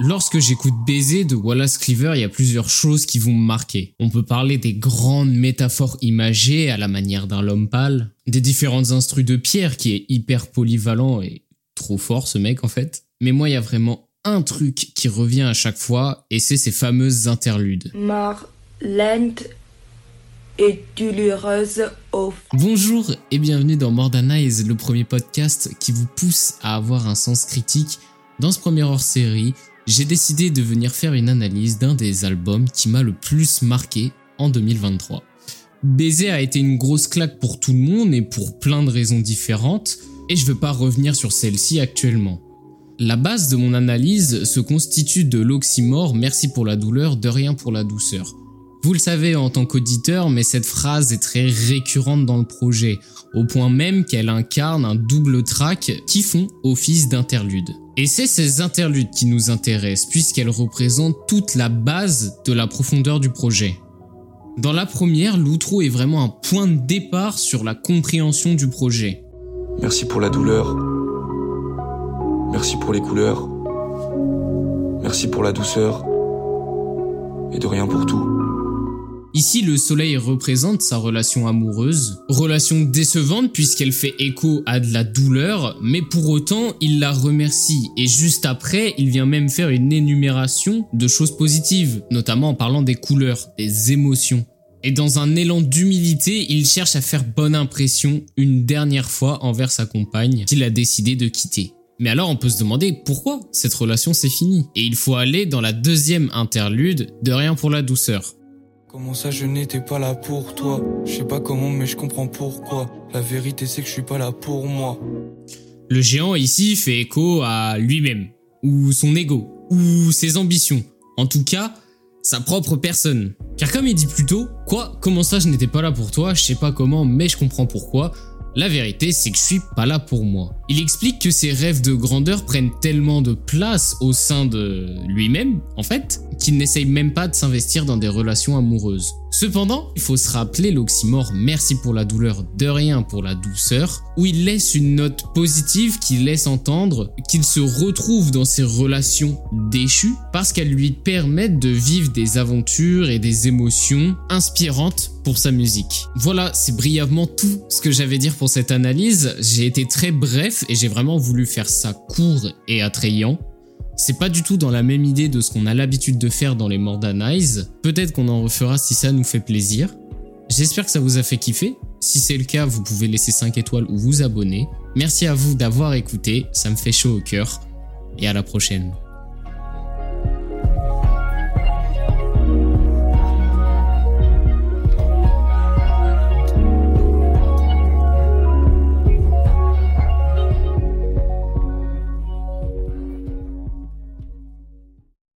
Lorsque j'écoute Baiser de Wallace Cleaver, il y a plusieurs choses qui vont me marquer. On peut parler des grandes métaphores imagées à la manière d'un homme pâle, des différentes instrus de Pierre qui est hyper polyvalent et trop fort ce mec en fait. Mais moi, il y a vraiment un truc qui revient à chaque fois et c'est ces fameuses interludes. Et douloureuse au Bonjour et bienvenue dans Mordanize, le premier podcast qui vous pousse à avoir un sens critique. Dans ce premier hors-série, j'ai décidé de venir faire une analyse d'un des albums qui m'a le plus marqué en 2023. Baiser a été une grosse claque pour tout le monde et pour plein de raisons différentes, et je veux pas revenir sur celle-ci actuellement. La base de mon analyse se constitue de l'oxymore Merci pour la douleur, de rien pour la douceur. Vous le savez en tant qu'auditeur, mais cette phrase est très récurrente dans le projet, au point même qu'elle incarne un double track qui font office d'interlude. Et c'est ces interludes qui nous intéressent, puisqu'elles représentent toute la base de la profondeur du projet. Dans la première, l'outro est vraiment un point de départ sur la compréhension du projet. Merci pour la douleur. Merci pour les couleurs. Merci pour la douceur. Et de rien pour tout. Ici, le soleil représente sa relation amoureuse, relation décevante puisqu'elle fait écho à de la douleur, mais pour autant, il la remercie et juste après, il vient même faire une énumération de choses positives, notamment en parlant des couleurs, des émotions. Et dans un élan d'humilité, il cherche à faire bonne impression une dernière fois envers sa compagne qu'il a décidé de quitter. Mais alors on peut se demander pourquoi cette relation s'est finie. Et il faut aller dans la deuxième interlude de Rien pour la douceur. Comment ça je n'étais pas là pour toi? Je sais pas comment mais je comprends pourquoi. La vérité c'est que je suis pas là pour moi. Le géant ici fait écho à lui-même, ou son ego, ou ses ambitions. En tout cas, sa propre personne. Car comme il dit plus tôt, quoi, comment ça je n'étais pas là pour toi, je sais pas comment mais je comprends pourquoi, la vérité, c'est que je suis pas là pour moi. Il explique que ses rêves de grandeur prennent tellement de place au sein de lui-même, en fait, qu'il n'essaye même pas de s'investir dans des relations amoureuses. Cependant, il faut se rappeler l'oxymore merci pour la douleur, de rien pour la douceur, où il laisse une note positive qui laisse entendre qu'il se retrouve dans ses relations déchues parce qu'elles lui permettent de vivre des aventures et des émotions inspirantes pour sa musique. Voilà, c'est brièvement tout ce que j'avais à dire pour cette analyse. J'ai été très bref et j'ai vraiment voulu faire ça court et attrayant. C'est pas du tout dans la même idée de ce qu'on a l'habitude de faire dans les Mordanize. Peut-être qu'on en refera si ça nous fait plaisir. J'espère que ça vous a fait kiffer. Si c'est le cas, vous pouvez laisser 5 étoiles ou vous abonner. Merci à vous d'avoir écouté, ça me fait chaud au cœur. Et à la prochaine.